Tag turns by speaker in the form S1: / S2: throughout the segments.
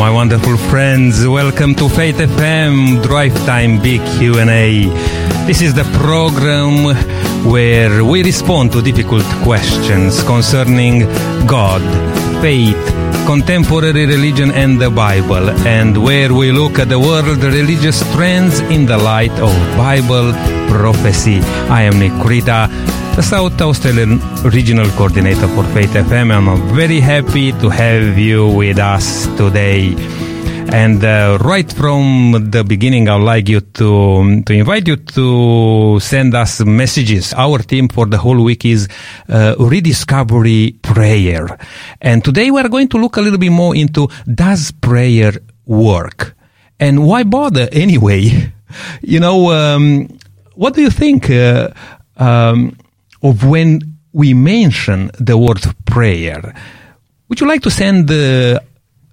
S1: my wonderful friends. Welcome to Faith FM Drive Time Big Q&A. This is the program where we respond to difficult questions concerning God, faith, contemporary religion and the Bible, and where we look at the world religious trends in the light of Bible prophecy. I am Nick Kurita, the South Australian Regional Coordinator for Faith FM, and I'm very happy to have you with us today. And uh, right from the beginning, I'd like you to to invite you to send us messages. Our theme for the whole week is uh, rediscovery prayer, and today we are going to look a little bit more into does prayer work, and why bother anyway? You know, um, what do you think uh, um, of when we mention the word prayer? Would you like to send uh,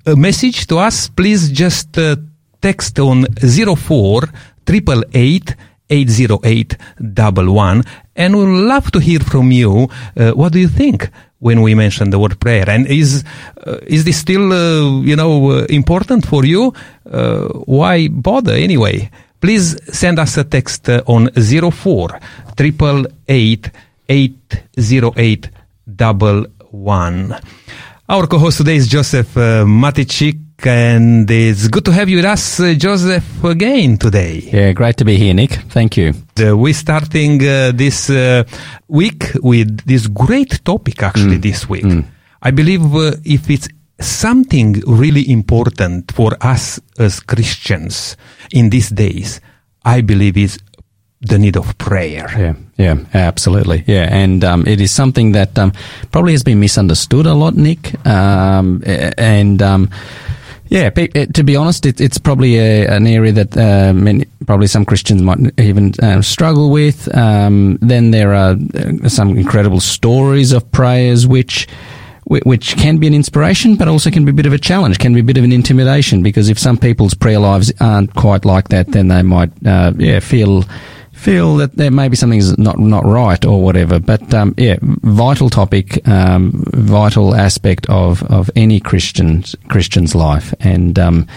S1: a message to us, please just uh, text on 04 888 808 11 and we'd love to hear from you. Uh, what do you think when we mention the word prayer? And is uh, is this still uh, you know uh, important for you? Uh, why bother anyway? Please send us a text uh, on 04 888 808 11. Our co-host today is Joseph uh, Matichik, and it's good to have you with us, uh, Joseph, again today.
S2: Yeah, great to be here, Nick. Thank you.
S1: Uh, we're starting uh, this uh, week with this great topic, actually, this week. I believe uh, if it's something really important for us as Christians in these days, I believe is the need of prayer.
S2: Yeah, yeah, absolutely. Yeah, and um, it is something that um, probably has been misunderstood a lot, Nick. Um, and um, yeah, eh, to be honest, it, it's probably a, an area that uh, many, probably some Christians might even uh, struggle with. Um, then there are uh, some incredible stories of prayers which. Which can be an inspiration, but also can be a bit of a challenge, can be a bit of an intimidation, because if some people's prayer lives aren't quite like that, then they might, uh, yeah, feel feel that there may be something's not not right or whatever. But um, yeah, vital topic, um, vital aspect of of any Christian's Christian's life, and um,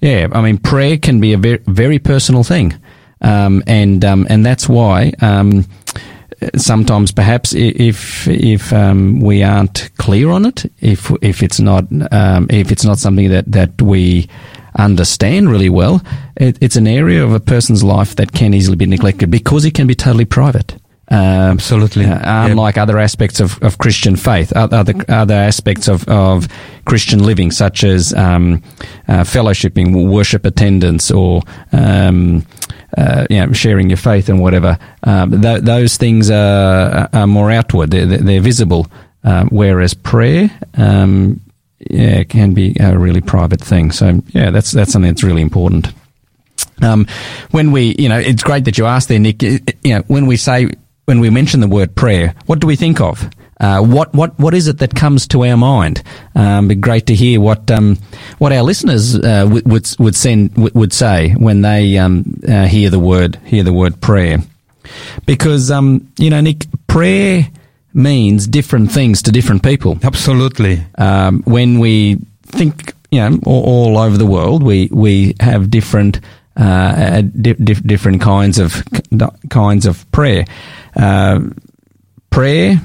S2: yeah, I mean, prayer can be a very very personal thing, um, and um, and that's why. Um, Sometimes, perhaps, if if um, we aren't clear on it, if if it's not um, if it's not something that that we understand really well, it, it's an area of a person's life that can easily be neglected because it can be totally private. Um,
S1: Absolutely.
S2: uh, unlike other aspects of, of Christian faith, other other aspects of, of Christian living, such as um, uh, fellowshipping, worship attendance, or um, uh, you know, sharing your faith and whatever. Um, th- those things are, are more outward; they're, they're visible. Um, whereas prayer, yeah, can be a really private thing. So yeah, that's that's something that's really important. Um, when we, you know, it's great that you asked there, Nick. You know, when we say, when we mention the word prayer, what do we think of? Uh, what what what is it that comes to our mind? Um, be great to hear what um, what our listeners uh, would would would send would say when they um, uh, hear the word hear the word prayer, because um, you know, Nick, prayer means different things to different people
S1: Absolutely.
S2: um, when we think, you know, all, all over the world, we we have different uh, di- di- different kinds of kinds of prayer. Uh, prayer.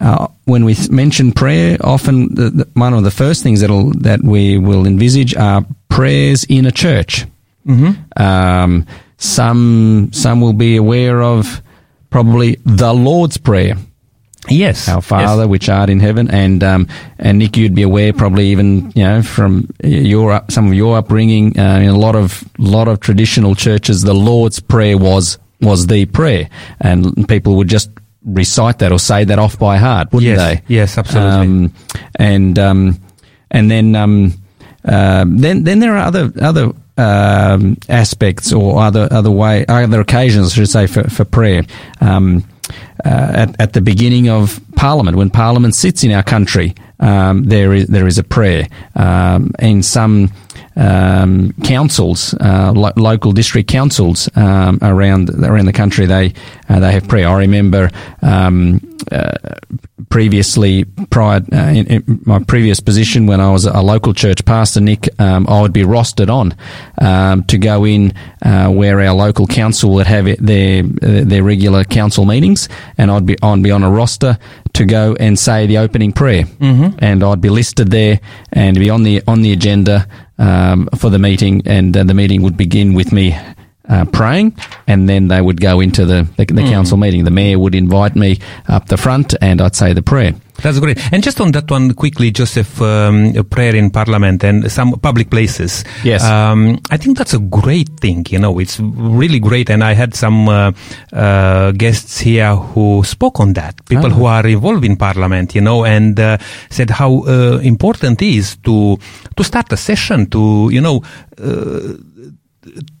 S2: Uh, when we th- mention prayer, often the, the, one of the first things that'll, that we will envisage are prayers in a church. Mm-hmm. Um, some some will be aware of probably the Lord's Prayer.
S1: Yes.
S2: Our Father, which art in heaven, and um, and Nick, you'd be aware probably even you know from your up, some of your upbringing uh, in a lot of lot of traditional churches, the Lord's Prayer was was the prayer, and people would just recite that or say that off by heart, wouldn't
S1: Yes.
S2: they?
S1: Yes, absolutely.
S2: Um, and um, and then um, uh, then then there are other other um, aspects or other other way other occasions, I should say, for for prayer. Um, at, at the beginning of Parliament, when Parliament sits in our country, um, there is there is a prayer. Um, in some um, councils, uh, lo- local district councils um, around around the country, they uh, they have prayer. I remember um, uh, previously, prior uh, in, in, my previous position when I was a local church pastor, Nick, um, I would be rostered on um, to go in uh, where our local council would have their their regular council meetings, and I'd be I'd be on a roster to go and say the opening prayer, mm-hmm. and I'd be listed there and be on the on the agenda um, for the meeting, and uh, the meeting would begin with me uh, praying, and then they would go into the, the, the mm. council meeting. The mayor would invite me up the front, and I'd say the prayer.
S1: That's great. And just on that one, quickly, Joseph, um, prayer in Parliament and some public places.
S2: Yes.
S1: Um, I think that's a great thing. You know, it's really great. And I had some uh, uh, guests here who spoke on that. People oh. who are involved in Parliament, you know, and uh, said how uh, important it is to to start a session to you know uh,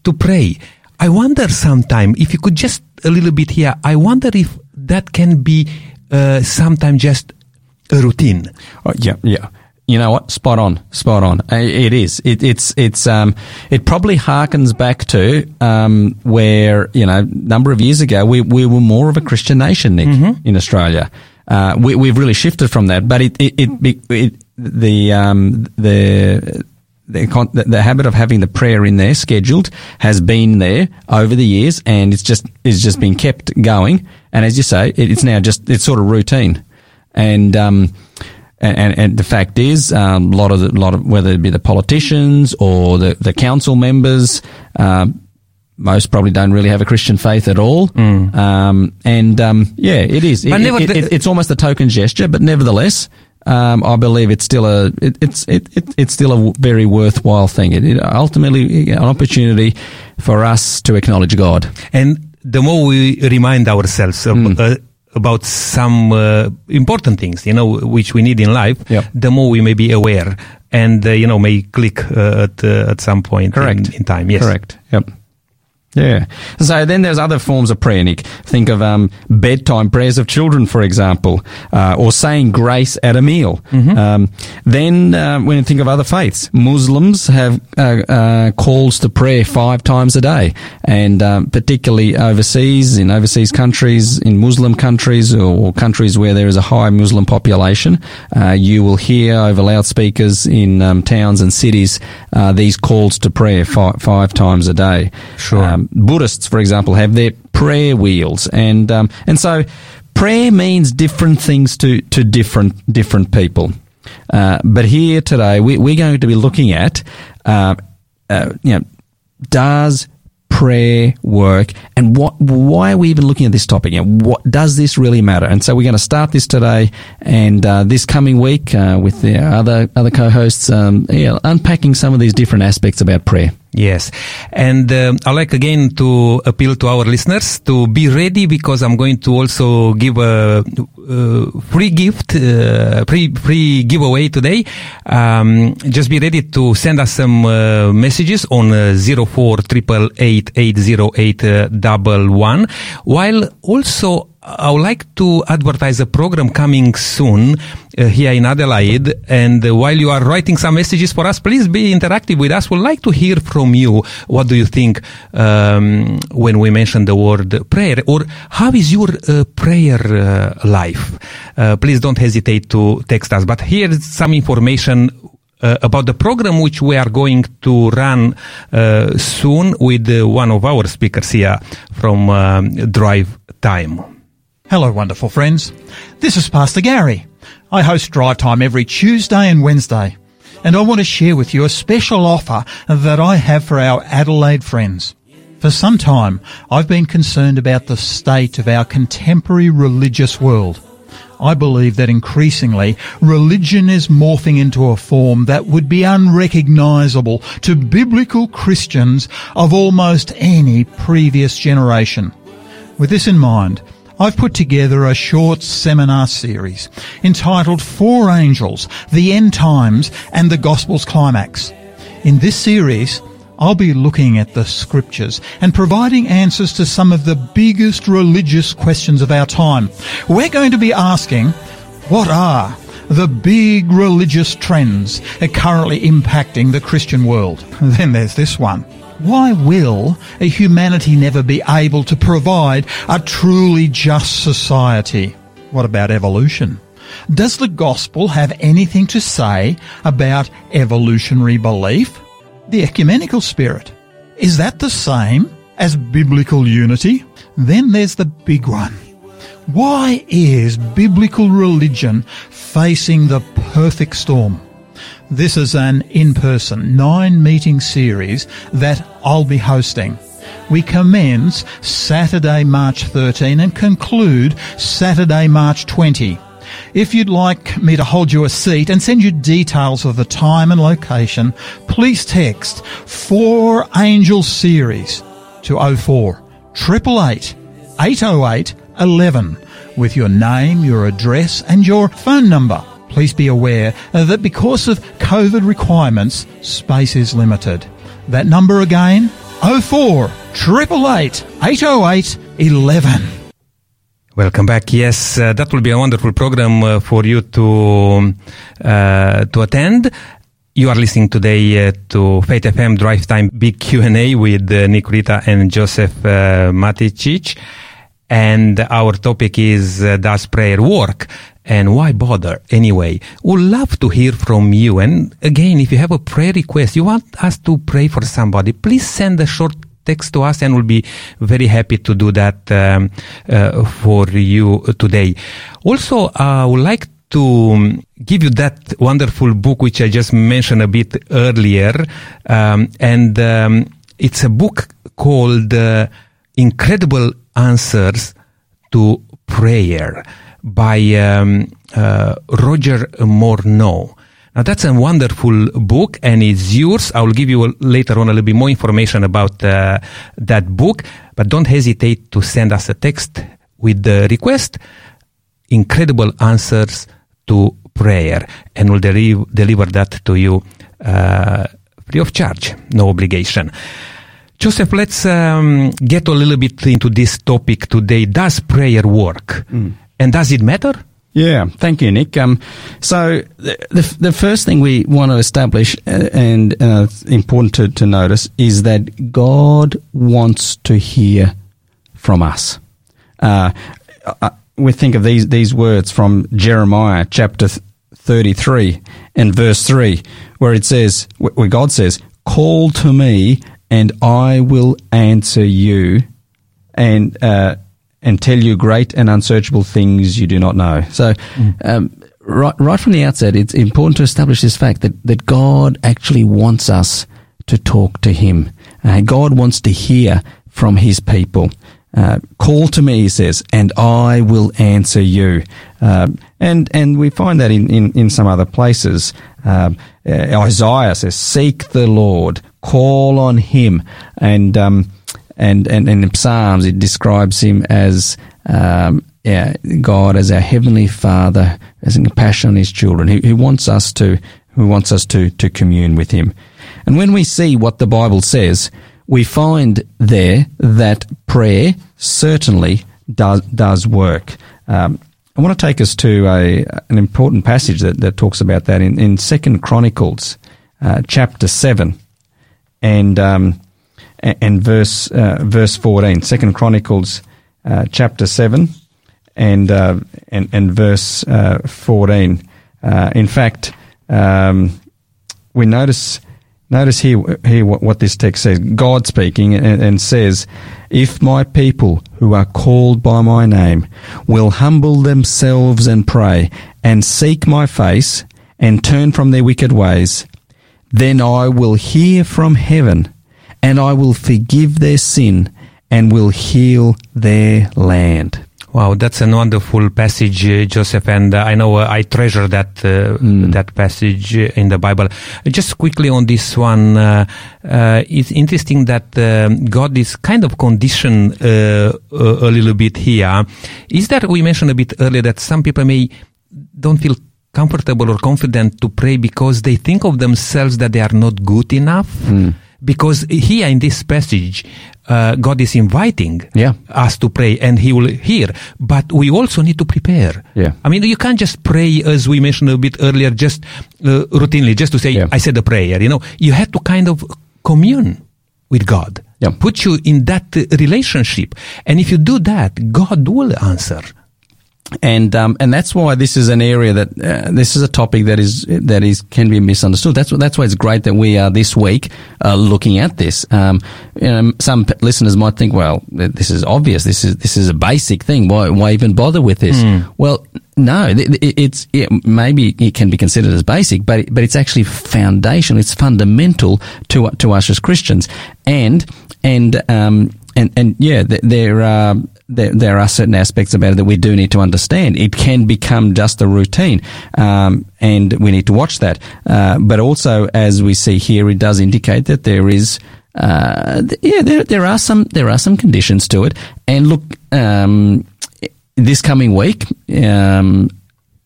S1: to pray. I wonder sometime if you could just a little bit here. I wonder if that can be uh, sometime just a routine.
S2: Oh, yeah, yeah. You know what? Spot on, spot on. It is. It, it's it's um it probably harkens back to um where you know a number of years ago we, we were more of a Christian nation, Nick, mm-hmm. in Australia. Uh, we, we've really shifted from that, but it it, it, it the um the the, the, habit of having the prayer in there scheduled has been there over the years, and it's just it's just been kept going. And as you say, it, it's now just it's sort of routine, and um, and, and the fact is, um, a lot of the, lot of whether it be the politicians or the the council members. Um, most probably don't really have a Christian faith at all. Mm. Um, and um, yeah, it is. It, it, it, it's almost a token gesture, but nevertheless, um, I believe it's still a it, it's it, it, it's still a very worthwhile thing. It, it ultimately an opportunity for us to acknowledge God.
S1: And the more we remind ourselves of, mm. uh, about some uh, important things, you know, which we need in life,
S2: yep.
S1: the more we may be aware and uh, you know may click uh, at uh, at some point
S2: Correct.
S1: In, in time. Yes.
S2: Correct. Yep. Yeah. So then there's other forms of prayer, Nick. Think of um, bedtime prayers of children, for example, uh, or saying grace at a meal. Mm-hmm. Um, then uh, when you think of other faiths, Muslims have uh, uh calls to prayer five times a day, and um, particularly overseas, in overseas countries, in Muslim countries, or countries where there is a high Muslim population, uh, you will hear over loudspeakers in um, towns and cities uh, these calls to prayer five, five times a day.
S1: Sure. Um,
S2: Buddhists, for example, have their prayer wheels, and um, and so prayer means different things to to different different people. Uh, but here today, we, are going to be looking at, uh, uh, you know, does prayer work? And what why are we even looking at this topic? And what does this really matter? And so we're going to start this today and uh, this coming week uh, with the other other co-hosts um, yeah, unpacking some of these different aspects about prayer
S1: Yes. And uh, I'd like again to appeal to our listeners to be ready because I'm going to also give a, a free gift, uh, free, free giveaway today. Um, just be ready to send us some uh, messages on uh, 04 while also I would like to advertise a program coming soon uh, here in Adelaide. And uh, while you are writing some messages for us, please be interactive with us. We'd like to hear from you. What do you think um, when we mention the word prayer? Or how is your uh, prayer uh, life? Uh, please don't hesitate to text us. But here's some information uh, about the program which we are going to run uh, soon with uh, one of our speakers here from um, Drive Time.
S3: Hello, wonderful friends. This is Pastor Gary. I host Drive Time every Tuesday and Wednesday, and I want to share with you a special offer that I have for our Adelaide friends. For some time, I've been concerned about the state of our contemporary religious world. I believe that increasingly, religion is morphing into a form that would be unrecognizable to biblical Christians of almost any previous generation. With this in mind, I've put together a short seminar series entitled Four Angels, the End Times and the Gospel's Climax. In this series, I'll be looking at the scriptures and providing answers to some of the biggest religious questions of our time. We're going to be asking, what are the big religious trends currently impacting the Christian world? Then there's this one. Why will a humanity never be able to provide a truly just society? What about evolution? Does the gospel have anything to say about evolutionary belief? The ecumenical spirit. Is that the same as biblical unity? Then there's the big one. Why is biblical religion facing the perfect storm? This is an in-person nine meeting series that I'll be hosting. We commence Saturday, March 13 and conclude Saturday, March 20. If you'd like me to hold you a seat and send you details of the time and location, please text 4 Angel Series to 04 888 808 11 with your name, your address and your phone number. Please be aware that because of COVID requirements, space is limited. That number again, 04 888 808 11.
S1: Welcome back. Yes, uh, that will be a wonderful program uh, for you to uh, to attend. You are listening today uh, to Faith FM Drive Time Big Q&A with uh, Nick and Joseph uh, Maticic. And our topic is, uh, does prayer work? And why bother anyway? We'd love to hear from you. And again, if you have a prayer request, you want us to pray for somebody, please send a short text to us and we'll be very happy to do that um, uh, for you today. Also, I would like to um, give you that wonderful book which I just mentioned a bit earlier. Um, and um, it's a book called uh, Incredible Answers to Prayer by um, uh, Roger Morneau. Now that's a wonderful book and it's yours. I will give you later on a little bit more information about uh, that book, but don't hesitate to send us a text with the request, incredible answers to prayer, and we'll deli- deliver that to you uh, free of charge, no obligation. Joseph, let's um, get a little bit into this topic today. Does prayer work? And does it matter?
S2: Yeah, thank you, Nick. Um, so the, the the first thing we want to establish uh, and uh, important to, to notice is that God wants to hear from us. Uh, uh, we think of these these words from Jeremiah chapter thirty three and verse three, where it says, where God says, "Call to me, and I will answer you," and uh, and tell you great and unsearchable things you do not know. So, um, right, right from the outset, it's important to establish this fact that, that God actually wants us to talk to Him. Uh, God wants to hear from His people. Uh, call to me, he says, and I will answer you. Um, and and we find that in, in, in some other places. Um, uh, Isaiah says, "Seek the Lord, call on Him," and um, and, and, and in Psalms it describes him as um, yeah, God as our heavenly Father, as in compassion on His children, He, who wants us to who wants us to to commune with Him. And when we see what the Bible says, we find there that prayer certainly does does work. Um, I want to take us to a an important passage that, that talks about that in in Second Chronicles, uh, chapter seven, and um, and verse uh, verse 14 second chronicles uh, chapter 7 and uh, and, and verse uh, 14 uh, in fact um, we notice notice here here what, what, this text says. God speaking and, and says if my people who are called by my name will humble themselves and pray and seek my face and turn from their wicked ways then i will hear from heaven and I will forgive their sin and will heal their land.
S1: Wow, that's a wonderful passage, uh, Joseph, and uh, I know uh, I treasure that mm. that passage in the Bible. Just quickly on this one, uh, uh, it's interesting that God is kind of conditioned a little bit here. Is that we mentioned a bit earlier that some people may don't feel comfortable or confident to pray because they think of themselves that they are not good enough. Mm because here in this passage, uh, God is inviting
S2: Yeah.
S1: us to pray and He will hear. But we also need to prepare.
S2: Yeah.
S1: I mean, you can't just pray, as we mentioned a bit earlier, just uh, routinely, just to say,
S2: Yeah.
S1: I said a prayer. You know, you have to kind of commune with God.
S2: Yeah.
S1: Put you in that relationship. And if you do that, God will answer.
S2: And um, and that's why this is an area that uh, this is a topic that is that is can be misunderstood. That's that's why it's great that we are this week uh, looking at this. Um, you know, some p- listeners might think, well, this is obvious. This is this is a basic thing. Why why even bother with this? Well, no, th- th- it's it, maybe it can be considered as basic, but it, but it's actually foundational. It's fundamental to to us as Christians, and and um, and and yeah, th- there are there, there are certain aspects about it that we do need to understand. It can become just a routine, um, and we need to watch that. Uh, but also, as we see here, it does indicate that there is. Uh, yeah, there, there are some there are some conditions to it, and look, um, this coming week, um,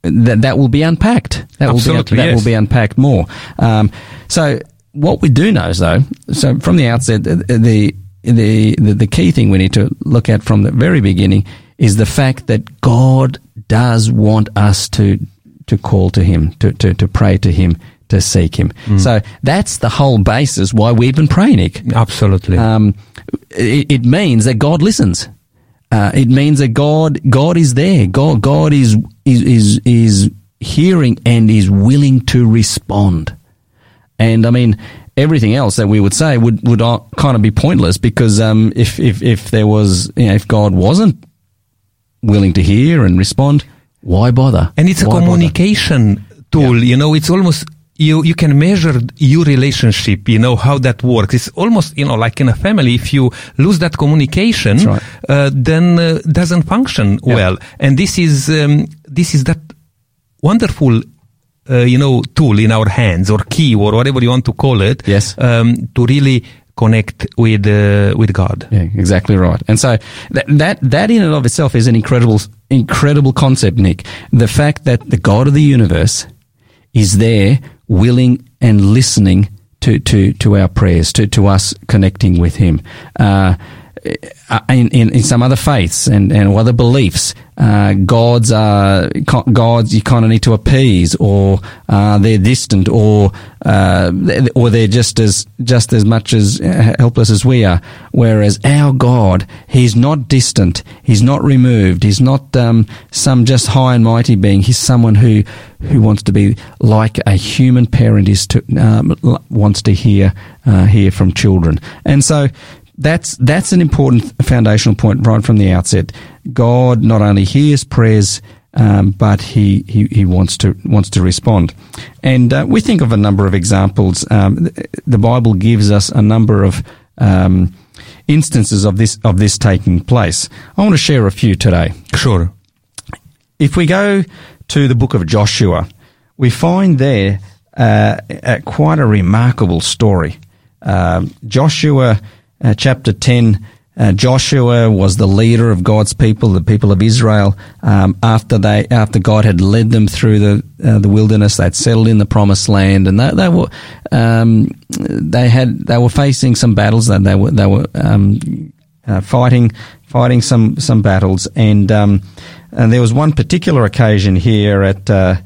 S2: that that will be unpacked. That
S1: Absolutely,
S2: will be, that
S1: yes.
S2: will be unpacked more. Um, so what we do know is though, so from the outset, the, the the the the key thing we need to look at from the very beginning is the fact that God does want us to to call to Him, to to, to pray to Him, to seek Him. So that's the whole basis why we even pray, Nick
S1: Absolutely.
S2: um, it, it means that God listens. Uh, it means that God God is there. God God is is is is hearing and is willing to respond. And I mean, everything else that we would say would would kind of be pointless because um, if if if there was you know if God wasn't willing to hear and respond, why bother?
S1: and it's a
S2: Why bother?
S1: communication tool you know it's almost you you can measure your relationship you know how that works it's almost you know like in a family if you lose that communication
S2: right.
S1: uh, then uh, doesn't function
S2: Yeah.
S1: well and this is um, this is that wonderful you know tool in our hands or key or whatever you want to call it
S2: Yes.
S1: um, to really connect with uh, with God
S2: Yeah, exactly right. And so that, that that in and of itself is an incredible incredible concept, Nick. The fact that the God of the universe is there, willing and listening to to to our prayers, to to us connecting with Him. Uh, in, in, in some other faiths and, and other beliefs, uh, gods are gods you kind of need to appease, or uh, they're distant, or uh, or they're just as just as much as uh, helpless as we are. Whereas our God, He's not distant, He's not removed, He's not um, some just high and mighty being. He's someone who who wants to be like a human parent is to um, wants to hear uh, hear from children, and so that's that's an important foundational point right from the outset. God not only hears prayers, um, but he, he he wants to wants to respond. And uh, we think of a number of examples. Um, the, Bible gives us a number of um, instances of this of this taking place. I want to share a few today.
S1: sure
S2: If we go to the book of Joshua, we find there uh, a, quite a remarkable story. Um, Joshua, uh, chapter 10, uh, Joshua was the leader of God's people, the people of Israel. Um, after they, after God had led them through the uh, the wilderness, they'd settled in the promised land, and they, they were um, they had they were facing some battles. That they were they were um, uh, fighting fighting some some battles, and um, and there was one particular occasion here at uh,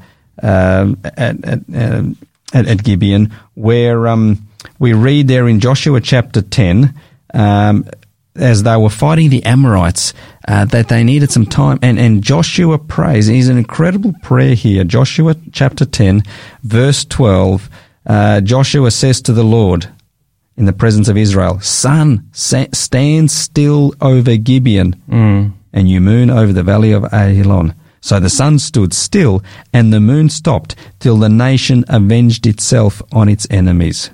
S2: um at at, um at at Gibeon where um, we read there in Joshua chapter ten. Um, as they were fighting the Amorites, uh, that they needed some time, and, and Joshua prays. He's an incredible prayer here. Joshua chapter 10, verse 12. Uh, Joshua says to the Lord, in the presence of Israel, Sun, sa- stand still over Gibeon, and you moon over the valley of Ajalon. So the sun stood still, and the moon stopped, till the nation avenged itself on its enemies.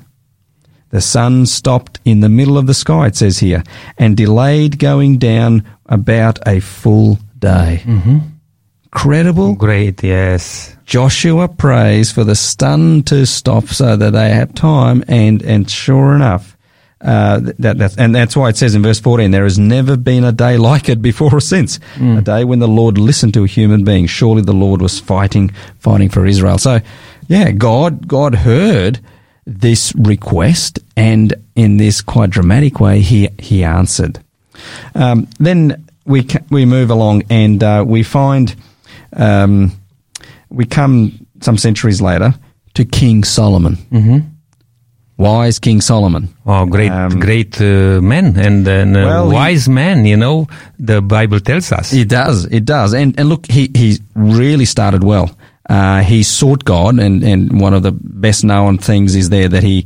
S2: The sun stopped in the middle of the sky, it says here, and delayed going down about a full day. Mm-hmm. Credible.
S1: great yes
S2: Joshua prays for the sun to stop so that they have time, and and sure enough, uh, that that's, and that's why it says in verse fourteen, there has never been a day like it before or since, a day when the Lord listened to a human being. Surely the Lord was fighting, fighting for Israel. So, yeah, God, God heard this request, and in this quite dramatic way, he he answered. Um, then we ca- we move along and uh, we find um, we come some centuries later to King Solomon. Mm-hmm. Wise King Solomon.
S1: Oh, great,
S2: Um,
S1: great uh, man and, and uh,
S2: Well, he-
S1: wise man. You know, the Bible tells us.
S2: It does. It does. And and look, he he really started well. Uh, he sought God, and and one of the best known things is there that he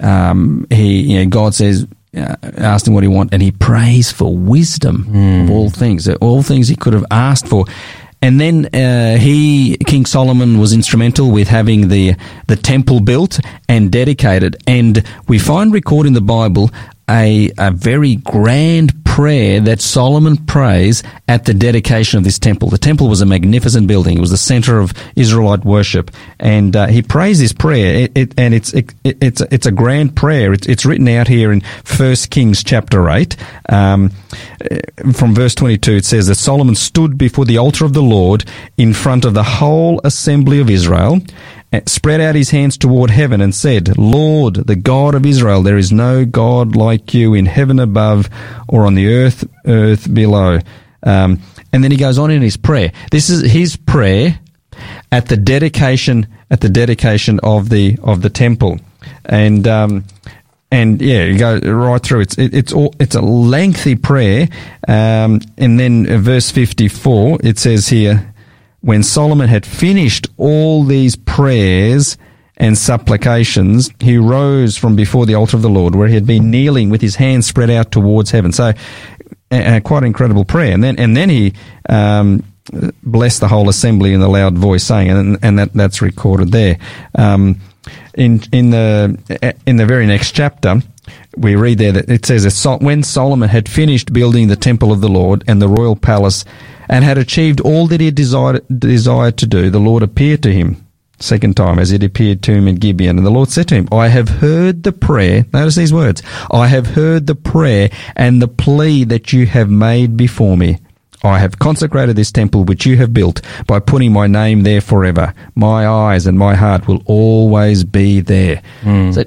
S2: um, he you know, God says. Uh, asked him what he want, and he prays for wisdom of all things, all things he could have asked for. And then uh, he, King Solomon, was instrumental with having the the temple built and dedicated. And we find record in the Bible a a very grand prayer that Solomon prays at the dedication of this temple. The temple was a magnificent building; it was the center of Israelite worship, and uh, he prays this prayer. It, it, and it's it, it's it's a grand prayer. It's, it's written out here in First Kings chapter eight. Um, from verse 22, it says that Solomon stood before the altar of the Lord in front of the whole assembly of Israel, spread out his hands toward heaven and said, Lord, the God of Israel, there is no God like you in heaven above or on the earth, earth below. Um, and then he goes on in his prayer. This is his prayer at the dedication, at the dedication of the, of the temple. And, um, and yeah, you go right through. It's it, it's all it's a lengthy prayer, um, and then verse fifty four it says here, when Solomon had finished all these prayers and supplications, he rose from before the altar of the Lord, where he had been kneeling with his hands spread out towards heaven. So, a, quite incredible prayer. And then and then he um, blessed the whole assembly in a loud voice, saying, and and that that's recorded there. Um, in in the in the very next chapter, we read there that it says when Solomon had finished building the temple of the Lord and the royal palace, and had achieved all that he desired desired to do, the Lord appeared to him second time as it appeared to him in Gibeon, and the Lord said to him, "I have heard the prayer." Notice these words: "I have heard the prayer and the plea that you have made before me." I have consecrated this temple which you have built by putting my name there forever. My eyes and my heart will always be there. So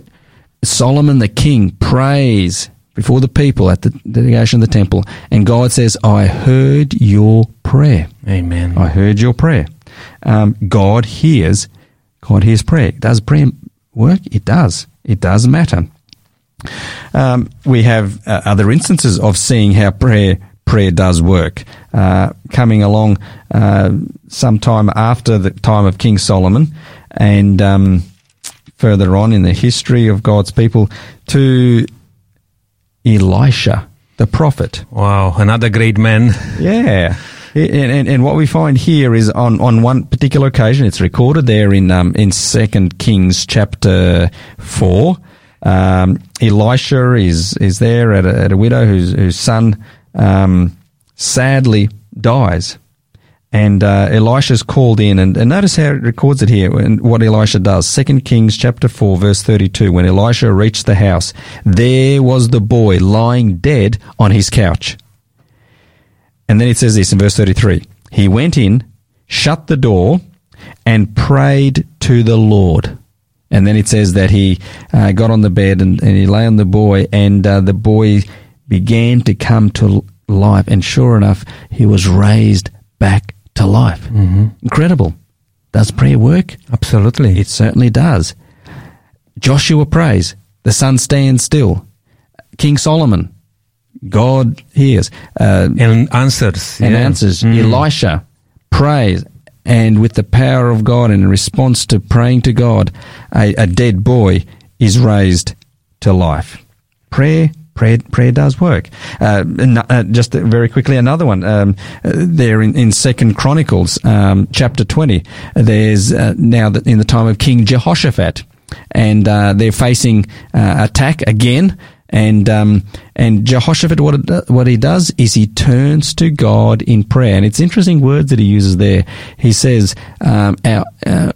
S2: Solomon the king prays before the people at the dedication of the temple, and God says, I heard your prayer.
S1: Amen.
S2: I heard your prayer. Um, God hears, God hears prayer. Does prayer work? It does. It does matter. Um, we have uh, other instances of seeing how prayer prayer does work. Uh, coming along uh, sometime after the time of King Solomon, and um, further on in the history of God's people, to Elisha, the prophet.
S1: Wow, another great man.
S2: Yeah. And, and, and what we find here is on, on one particular occasion, it's recorded there in um, in Second Kings chapter four. Um, Elisha is is there at a, at a widow whose whose son um, sadly dies, and uh, Elisha's called in, and, and notice how it records it here and what Elisha does. Second Kings chapter four, verse thirty-two. When Elisha reached the house, there was the boy lying dead on his couch. And then it says this in verse 33 He went in, shut the door, and prayed to the Lord. And then it says that he uh, got on the bed and, and he lay on the boy, and uh, the boy began to come to life. And sure enough, he was raised back to life. Mm-hmm. Incredible. Does prayer work?
S1: Absolutely.
S2: It certainly does. Joshua prays. The sun stands still. King Solomon, God hears. Uh,
S1: and answers.
S2: and
S1: yeah.
S2: answers.
S1: Mm.
S2: Elisha prays, and with the power of God and in response to praying to God, a, a dead boy is raised to life. Prayer. Prayer, prayer does work. Uh, uh, just very quickly, another one um, there in, in Second Chronicles, um, chapter twenty. There's uh, now that in the time of King Jehoshaphat, and uh, they're facing uh, attack again. And um, and Jehoshaphat, what it, what he does is he turns to God in prayer, and it's interesting words that he uses there. He says, um, our, uh,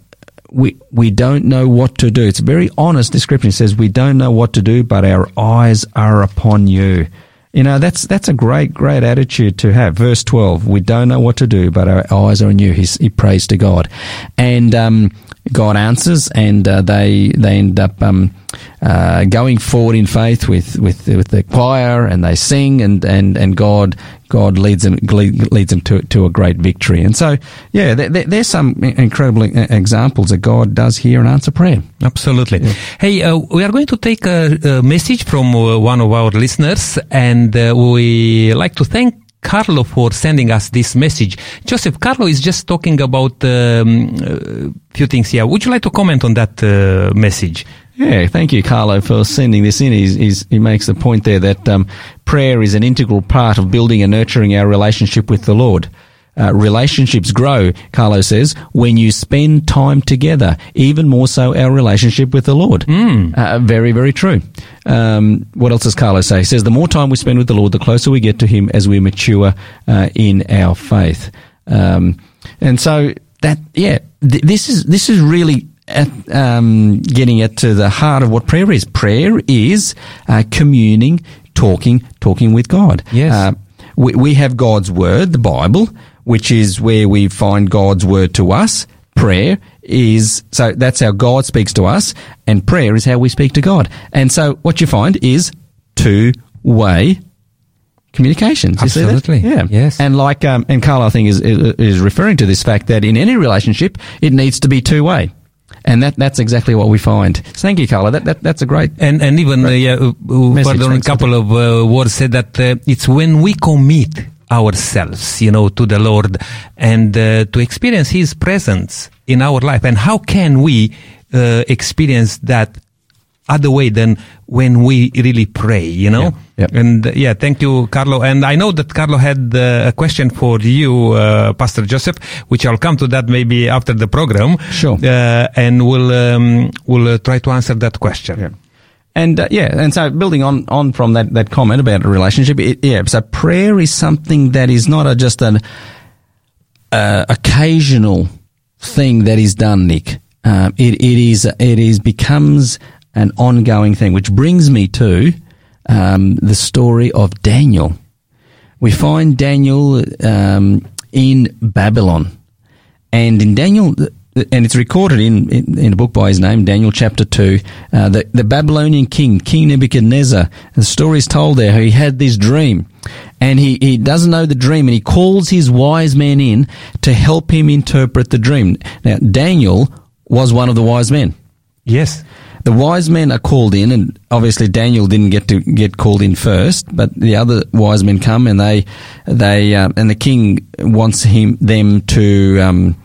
S2: "We we don't know what to do." It's a very honest description. He says, "We don't know what to do, but our eyes are upon you." You know, that's that's a great great attitude to have. Verse twelve: We don't know what to do, but our eyes are on you. He's, he prays to God, and um, God answers, and uh, they they end up um, uh, going forward in faith with, with with the choir, and they sing, and, and, and God God leads them leads them to to a great victory. And so, yeah, there, there's some incredible examples that God does hear and answer prayer.
S1: Absolutely. Yeah. Hey, uh, we are going to take a, a message from uh, one of our listeners, and uh, we like to thank Carlo for sending us this message. Joseph, Carlo is just talking about a um, few things here. Would you like to comment on that uh, message?
S2: Yeah, thank you, Carlo, for sending this in. He's, he's, he makes the point there that um, prayer is an integral part of building and nurturing our relationship with the Lord. Uh, relationships grow, Carlo says, when you spend time together. Even more so, our relationship with the Lord.
S1: Mm.
S2: Uh, very, very true. Um, what else does Carlo say? He says, the more time we spend with the Lord, the closer we get to Him as we mature uh, in our faith. Um, and so that, yeah, th- this is this is really at, um, getting it to the heart of what prayer is. Prayer is uh, communing, talking, talking with God.
S1: Yes. Uh,
S2: we, we have God's word, the Bible, which is where we find God's word to us. Prayer is, so that's how God speaks to us, and prayer is how we speak to God. And so what you find is two way communications.
S1: Absolutely.
S2: Yeah.
S1: Yes.
S2: And like, um, and Carl, I think is, is referring to this fact that in any relationship, it needs to be two way. And that, that's exactly what we find. Thank you, Carlo. That, that, that's a great.
S1: And, and even, uh, yeah, uh, further a couple of uh, words said that uh, it's when we commit ourselves, you know, to the Lord and uh, to experience His presence in our life. And how can we uh, experience that other way than when we really pray, you know?
S2: Yeah.
S1: And uh, yeah, thank you, Carlo. And I know that Carlo had uh, a question for you, uh, Pastor Joseph, which I'll come to that maybe after the program.
S2: Sure.
S1: Uh, and we'll, um, we'll uh, try to answer that question.
S2: Yeah. And uh, yeah, and so building on, on from that, that comment about a relationship, it, yeah, so prayer is something that is not a, just an occasional thing that is done, Nick. Um, it, it is, it is becomes an ongoing thing, which brings me to um, the story of Daniel. We find Daniel um, in Babylon, and in Daniel, and it's recorded in, in, in, a book by his name, Daniel chapter 2, uh, the, the Babylonian king, King Nebuchadnezzar, the story is told there, he had this dream, and he, he doesn't know the dream, and he calls his wise men in to help him interpret the dream. Now, Daniel was one of the wise men.
S1: Yes
S2: the wise men are called in, and obviously Daniel didn't get to get called in first, but the other wise men come, and they, they, uh, and the king wants him them to um,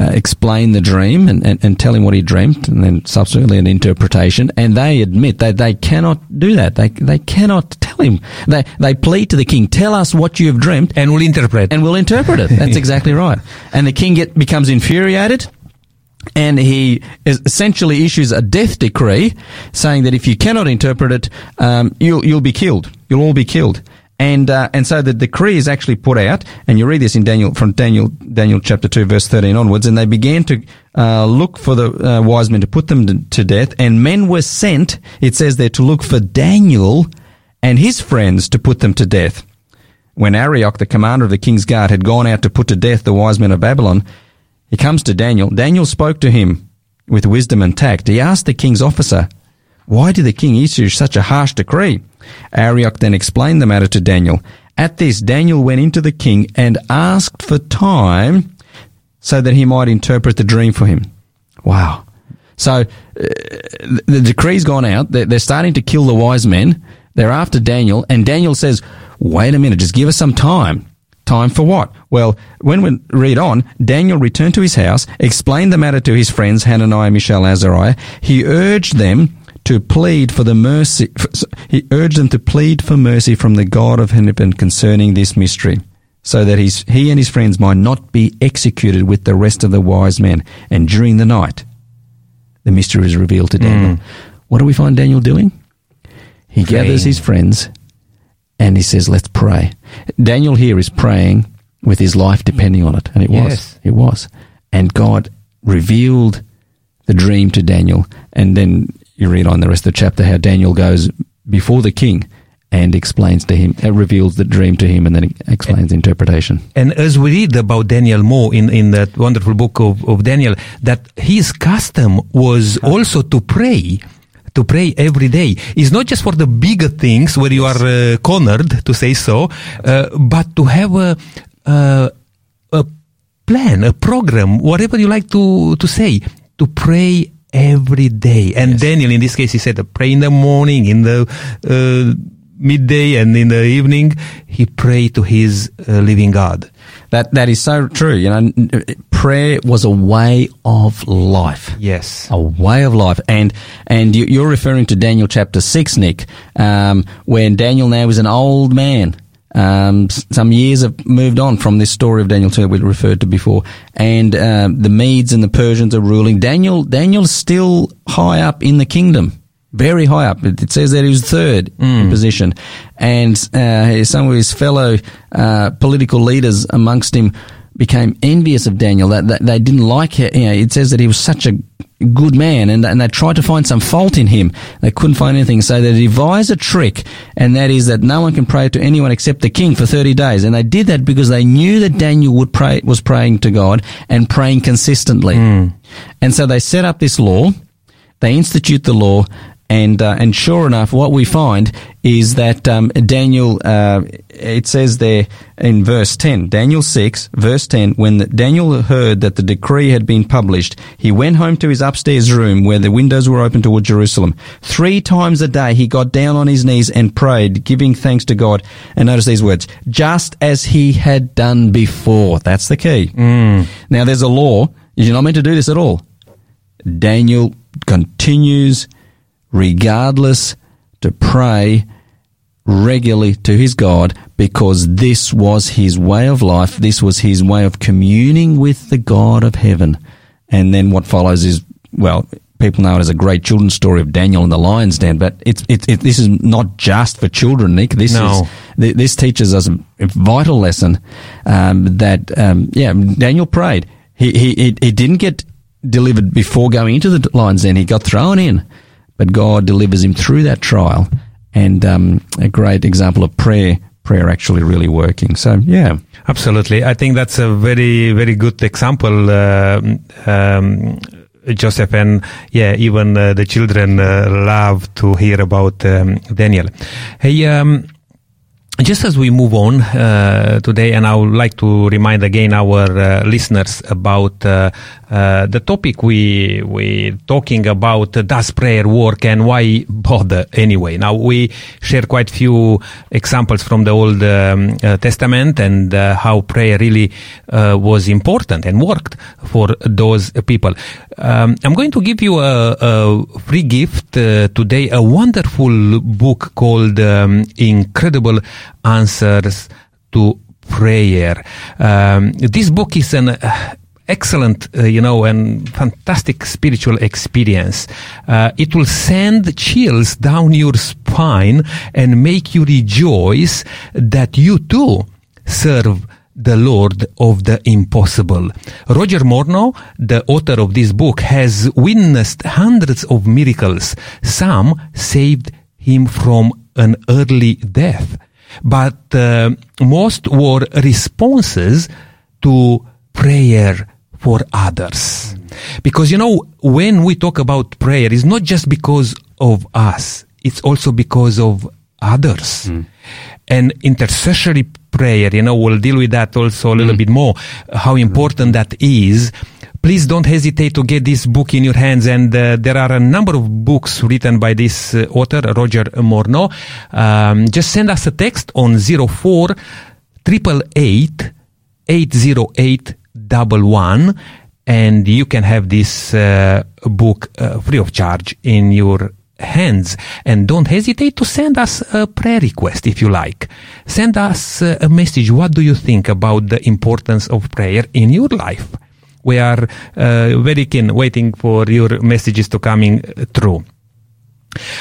S2: uh, explain the dream and, and, and, tell him what he dreamt, and then subsequently an interpretation. And they admit that they cannot do that. They they cannot tell him. They they plead to the king, tell us what you have dreamt,
S1: and we'll interpret.
S2: And we'll interpret it. That's exactly right. And the king get, becomes infuriated and he essentially issues a death decree saying that if you cannot interpret it, um, you'll you'll be killed. You'll all be killed. And uh, and so the decree is actually put out, and you read this in Daniel from Daniel Daniel chapter two verse thirteen onwards, and they began to uh, look for the uh, wise men to put them to, to death, and men were sent. It says there to look for Daniel and his friends to put them to death. When Arioch, the commander of the king's guard, had gone out to put to death the wise men of Babylon, he comes to Daniel. Daniel spoke to him with wisdom and tact. He asked the king's officer, Why did the king issue such a harsh decree? Arioch then explained the matter to Daniel. At this, Daniel went into the king and asked for time so that he might interpret the dream for him. Wow. So uh, the decree's gone out. They're, starting to kill the wise men. They're after Daniel, and Daniel says, Wait a minute, just give us some time. Time for what? Well, when we read on, Daniel returned to his house, explained the matter to his friends Hananiah, Mishael, Azariah. He urged them to plead for the mercy. He urged them to plead for mercy from the God of heaven concerning this mystery, so that his, he and his friends might not be executed with the rest of the wise men. And during the night, the mystery is revealed to Daniel. Mm. What do we find Daniel doing? He Praying. gathers his friends and he says, let's pray. Daniel here is praying with his life depending on it. And it yes. was. It was. And God revealed the dream to Daniel. And then you read on the rest of the chapter how Daniel goes before the king and explains to him, uh, reveals the dream to him, and then explains the interpretation.
S1: And as we read about Daniel more in, in that wonderful book of, of Daniel, that his custom was also to pray to pray every day is not just for the bigger things where you are uh, cornered, to say so, uh, but to have a, a, a, plan, a program, whatever you like to, to say, to pray every day. And yes. Daniel, in this case, he said, pray in the morning, in the uh, midday, and in the evening. He prayed to his uh, living God.
S2: That that is so true. You know, prayer was a way of life.
S1: Yes,
S2: a way of life. And and you, are referring to Daniel chapter six, Nick, um, when Daniel now is an old man. Um, some years have moved on from this story of Daniel 2 we referred to before, and um, the Medes and the Persians are ruling. Daniel Daniel's still high up in the kingdom very high up. It says that he was third mm. in position, and uh, some of his fellow uh, political leaders amongst him became envious of Daniel. That, that they didn't like it. You know, it says that he was such a good man, and, and they tried to find some fault in him. They couldn't find anything, so they devised a trick, and that is that no one can pray to anyone except the king for thirty days. And they did that because they knew that Daniel would pray was praying to God and praying consistently. Mm. And so they set up this law. They institute the law, and uh, and sure enough, what we find is that um, Daniel. Uh, it says there in verse ten, Daniel six, verse ten. When the, Daniel heard that the decree had been published, he went home to his upstairs room where the windows were open toward Jerusalem. Three times a day, he got down on his knees and prayed, giving thanks to God. And notice these words: just as he had done before. That's the key.
S1: Mm.
S2: Now, there's a law. You're not meant to do this at all. Daniel continues regardless, to pray regularly to his God because this was his way of life. This was his way of communing with the God of heaven. And then what follows is, well, people know it as a great children's story of Daniel and the lion's den, but it's, it, it, this is not just for children, Nick. This
S1: no.
S2: is, this teaches us a vital lesson, um, that, um, yeah, Daniel prayed. He, he, he didn't get delivered before going into the lion's den. He got thrown in but God delivers him through that trial. And um, a great example of prayer, prayer actually really working. So, yeah.
S1: Absolutely. I think that's a very, very good example. Uh, um, Joseph and yeah, even uh, the children uh, love to hear about um, Daniel. Hey, um, just as we move on uh, today, and I would like to remind again our uh, listeners about uh, uh, the topic we we talking about uh, does prayer work and why bother anyway now we share quite few examples from the old um, uh, testament and uh, how prayer really uh, was important and worked for those people um, i'm going to give you a, a free gift today a wonderful book called um, incredible answers to prayer. Um, this book is an uh, excellent, uh, you know, and fantastic spiritual experience. Uh, it will send chills down your spine and make you rejoice that you too serve the Lord of the impossible. Roger Morneau, the author of this book, has witnessed hundreds of miracles. Some saved him from an early death, but uh, most were responses to prayer for others. Because, you know, when we talk about prayer, it's not just because of us, it's also because of others. Mm. And intercessory prayer, you know, we'll deal with that also a little mm. bit more, how important that is. Please don't hesitate to get this book in your hands. And uh, there are a number of books written by this uh, author, Roger Morneau. Um, just send us a text on 04 888 808 double one and you can have this uh, book uh, free of charge in your hands. And don't hesitate to send us a prayer request if you like. Send us uh, a message. What do you think about the importance of prayer in your life? We are uh, very keen waiting for your messages to coming through.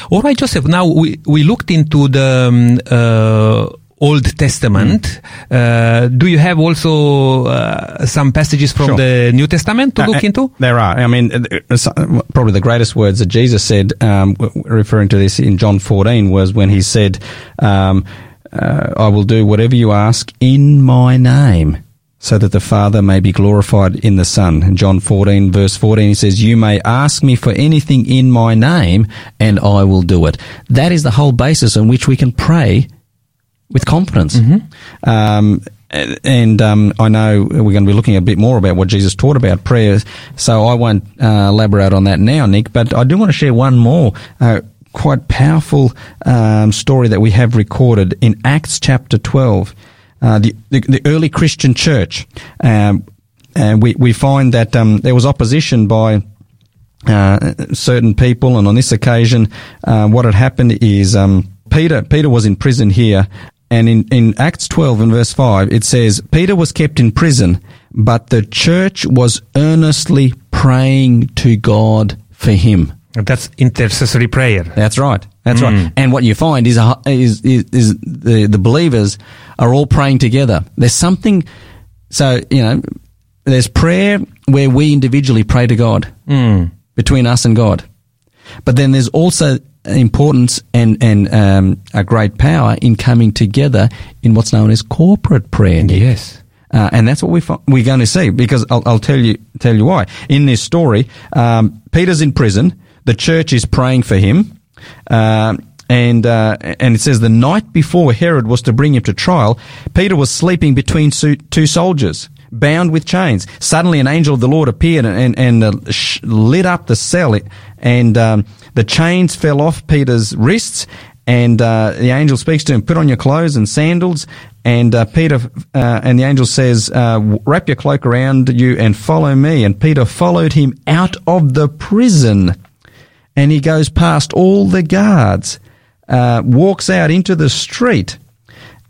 S1: All right joseph now we, we looked into the um, uh, Old Testament. Uh, do you have also uh, some passages from
S2: Sure.
S1: the New Testament to
S2: Uh,
S1: look
S2: uh,
S1: into?
S2: There are. I mean, uh, uh, probably the greatest words that Jesus said, um, referring to this in John 14, was when he said, um, uh, I will do whatever you ask in my name. So that the Father may be glorified in the Son. In John 14 verse 14 he says, You may ask me for anything in my name and I will do it. That is the whole basis on which we can pray with confidence. Um, and and, um, I know we're going to be looking a bit more about what Jesus taught about prayer, so I won't uh, elaborate on that now, Nick. But I do want to share one more uh, quite powerful um, story that we have recorded in Acts chapter twelve. Uh, the, the the early Christian church, um, and we we find that um, there was opposition by uh, certain people, and on this occasion, uh, what had happened is um, Peter Peter was in prison here, and in, in Acts twelve and verse five, it says Peter was kept in prison, but the church was earnestly praying to God for him.
S1: That's intercessory prayer.
S2: That's right. That's right. Mm. And what you find is, a, is, is, is the, the believers are all praying together. There's something, so, you know, there's prayer where we individually pray to God mm. between us and God. But then there's also importance and, and um, a great power in coming together in what's known as corporate prayer.
S1: Yes.
S2: Uh, and that's what we fi- we're going to see because I'll, I'll tell you tell you why. In this story, um, Peter's in prison. The church is praying for him, um, and uh, and it says the night before Herod was to bring him to trial, Peter was sleeping between two soldiers. Bound with chains. Suddenly, an angel of the Lord appeared and and uh, sh- lit up the cell, and um, the chains fell off Peter's wrists, and uh, the angel speaks to him, put on your clothes and sandals. And uh, Peter, uh, and the angel says, uh, wrap your cloak around you and follow me. And Peter followed him out of the prison. And he goes past all the guards, uh, walks out into the street,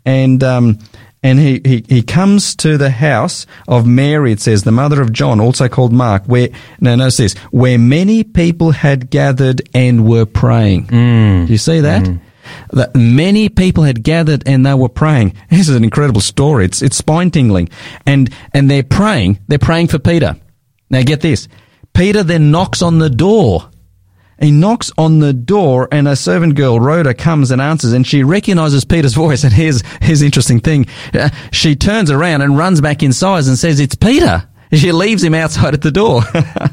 S2: and um, and he, he, he comes to the house of Mary, it says, the mother of John, also called Mark, where, no, notice this, where many people had gathered and were praying. Mm. Do you see that? Mm. That many people had gathered and they were praying. This is an incredible story. It's, it's spine tingling. And, and they're praying, they're praying for Peter. Now get this. Peter then knocks on the door. He knocks on the door and a servant girl, Rhoda, comes and answers and she recognizes Peter's voice. And here's, here's interesting thing. Uh, she turns around and runs back inside and says, it's Peter. She leaves him outside at the door.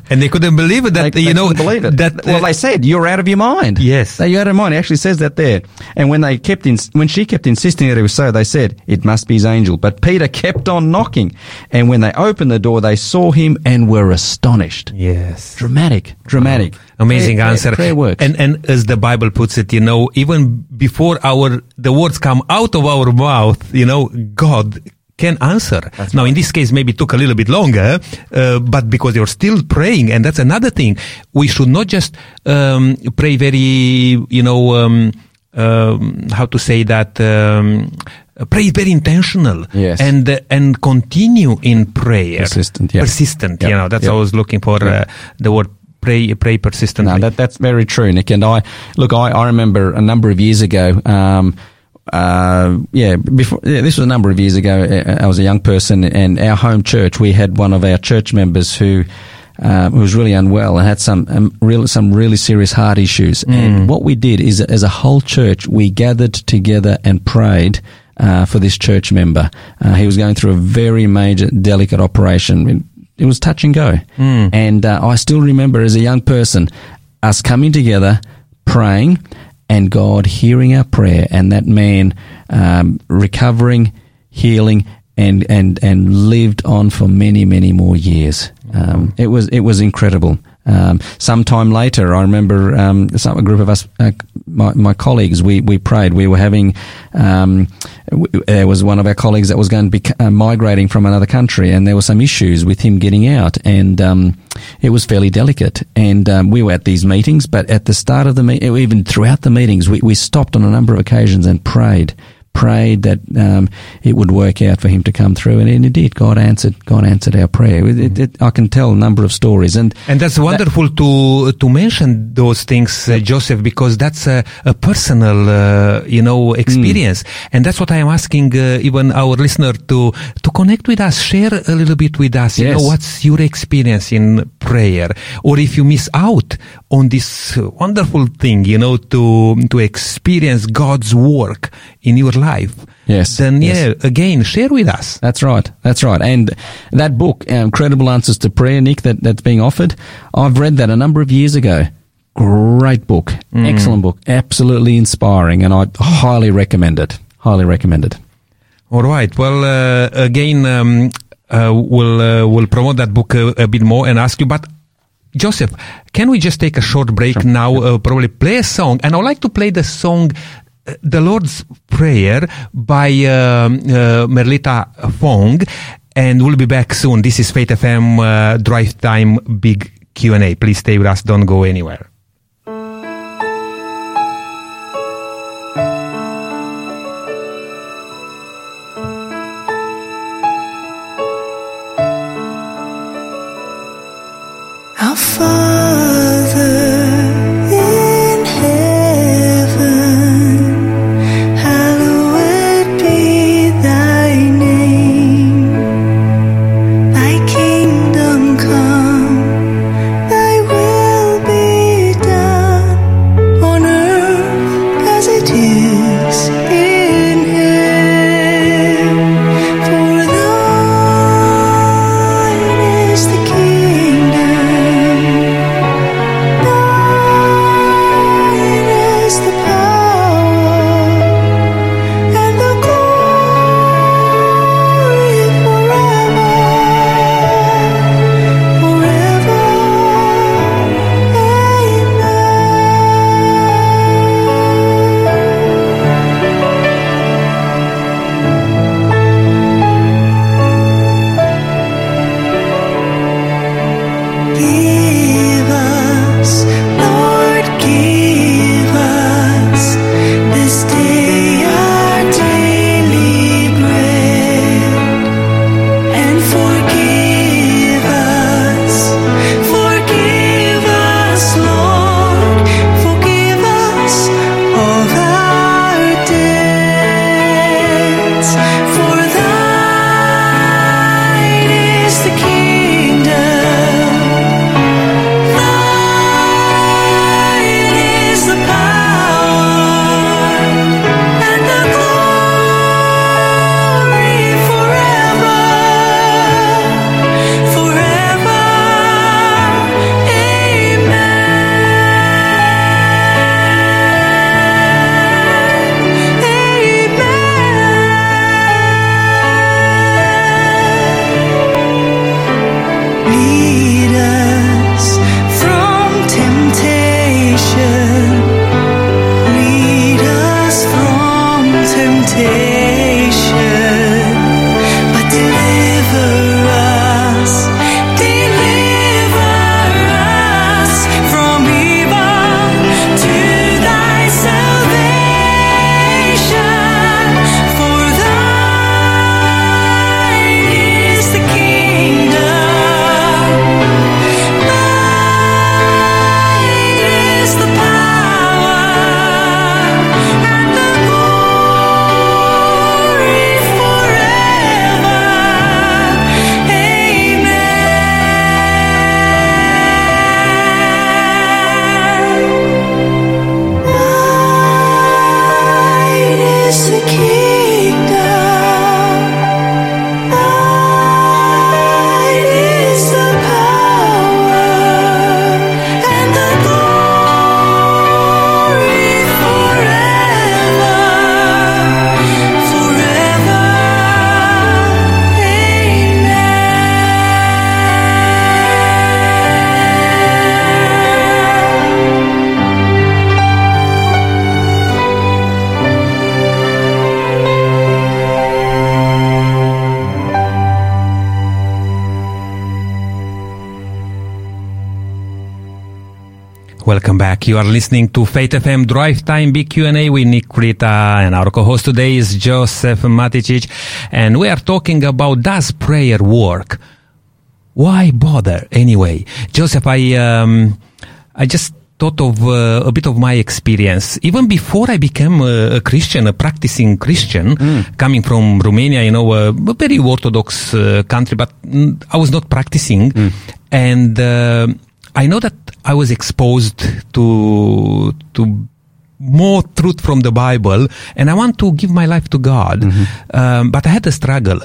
S1: And they couldn't believe it that,
S2: They-
S1: you
S2: they
S1: know,
S2: believe it.
S1: that,
S2: well,
S1: uh,
S2: they said you're out of your mind.
S1: Yes.
S2: You're out of mind. It actually says that there. And when they kept in, when she kept insisting that it was so, they said it must be his angel. But Peter kept on knocking, and when they opened the door, they saw him and were astonished.
S1: yes.
S2: Dramatic, dramatic,
S1: Amazing
S2: Prayer-
S1: answer.
S2: Prayer works.
S1: And and as the Bible puts it, you know, even before our the words come out of our mouth, you know, God can answer. now, in this case, maybe it took a little bit longer, uh, but because you're still praying, and that's another thing. We should not just um, pray very, you know, um, um, how to say that. Um, Pray very intentional
S2: Yes.
S1: and uh, and continue in prayer.
S2: Persistent, yeah.
S1: Persistent, you know. That's
S2: yeah.
S1: I was looking for uh, the word pray pray persistently.
S2: No, that, that's very true, Nick. And I look, I, I remember a number of years ago. Um, uh, yeah, before yeah, this was a number of years ago. uh, I was a young person, and our home church. We had one of our church members who. Uh, who was really unwell and had some um, real, some really serious heart issues. And what we did is, as a whole church, we gathered together and prayed uh, for this church member. Uh, he was going through a very major, delicate operation. It, it was touch and go. And uh, I still remember as a young person us coming together, praying, and God hearing our prayer, and that man um, recovering, healing, and, and, and lived on for many, many more years. Um, it was it was incredible. Um, sometime later, I remember um, some, a group of us, uh, my, my colleagues, we, we prayed. We were having, um, there was one of our colleagues that was going to be uh, migrating from another country, and there were some issues with him getting out, and um, it was fairly delicate. And um, we were at these meetings, but at the start of the meeting, even throughout the meetings, we, we stopped on a number of occasions and prayed prayed that um, it would work out for him to come through, and it did. God answered. God answered our prayer. It, it, I can tell a number of stories, and
S1: and that's wonderful that, to to mention those things, uh, Joseph, because that's a, a personal, uh, you know, experience, mm. and that's what I am asking uh, even our listener to to connect with us, share a little bit with us. You yes. know, what's your experience in prayer, or if you miss out on this wonderful thing, you know, to to experience God's work in your life.
S2: Yes.
S1: Then
S2: yes.
S1: yeah, again, share with us.
S2: That's right. That's right. And that book, um, Credible Answers to Prayer, Nick, that, that's being offered, I've read that a number of years ago. Great book. Mm. Excellent book. Absolutely inspiring. And I highly recommend it. Highly recommend it.
S1: All right. Well, uh, again, um, uh, we'll, uh, we'll promote that book a, a bit more and ask you, but Joseph, can we just take a short break sure. now? Uh, probably play a song, and I'd like to play the song uh, the Lord's Prayer by uh, uh, Merlita Fong, and we'll be back soon. This is Faith FM uh, Drive Time Big Q&A. Please stay with us. Don't go anywhere. far You are listening to Faith FM Drive Time Big Q&A with Nick Rita and our co-host today is Joseph Maticic and we are talking about does prayer work? Why bother anyway? Joseph, I, um, I just thought of uh, a bit of my experience. Even before I became a, a Christian, a practicing Christian, mm. coming from Romania, you know, a, a very Orthodox uh, country, but I was not practicing. Mm. And uh, I know that I was exposed to to more truth from the Bible, and I want to give my life to God. Mm-hmm. Um, but I had a struggle.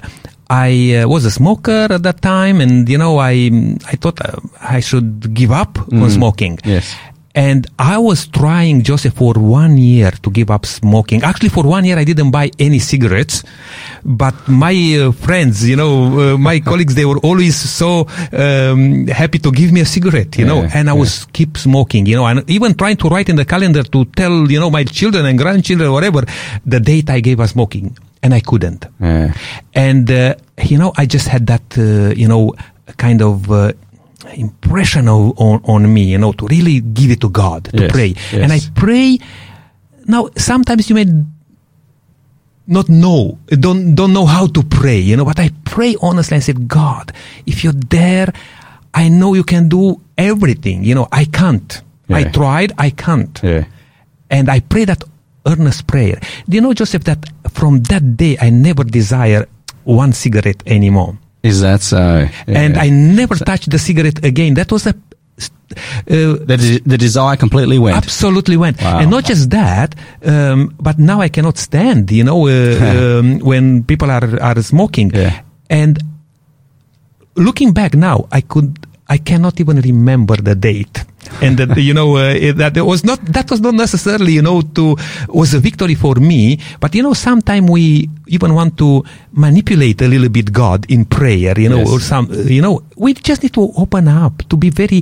S1: I uh, was a smoker at that time, and you know, I I thought uh, I should give up mm. on smoking.
S2: Yes.
S1: And I was trying, Joseph, for one year to give up smoking. Actually, for one year, I didn't buy any cigarettes. But my uh, friends, you know, uh, my colleagues, they were always so um, happy to give me a cigarette, you yeah, know, and I yeah. was keep smoking, you know, and even trying to write in the calendar to tell, you know, my children and grandchildren, whatever, the date I gave up smoking. And I couldn't.
S2: Yeah.
S1: And, uh, you know, I just had that, uh, you know, kind of uh, impression of, on, on me, you know, to really give it to God, to
S2: yes,
S1: pray.
S2: Yes.
S1: And I pray. Now, sometimes you may not know, don't, don't know how to pray, you know, but I pray honestly and say, God, if you're there, I know you can do everything. You know, I can't.
S2: Yeah.
S1: I tried, I can't.
S2: Yeah.
S1: And I pray that earnest prayer. Do you know, Joseph, that from that day I never desire one cigarette anymore.
S2: Is that so? Yeah.
S1: And I never so, touched the cigarette again. That was a
S2: uh, the, the desire completely went.
S1: Absolutely went,
S2: wow.
S1: and not just that, um, but now I cannot stand. You know, uh, um, when people are are smoking,
S2: yeah.
S1: and looking back now, I could I cannot even remember the date. And that, you know, uh, that was not, that was not necessarily, you know, to, was a victory for me. But, you know, sometimes we even want to manipulate a little bit God in prayer, you know,
S2: yes.
S1: or some, you know, we just need to open up to be very,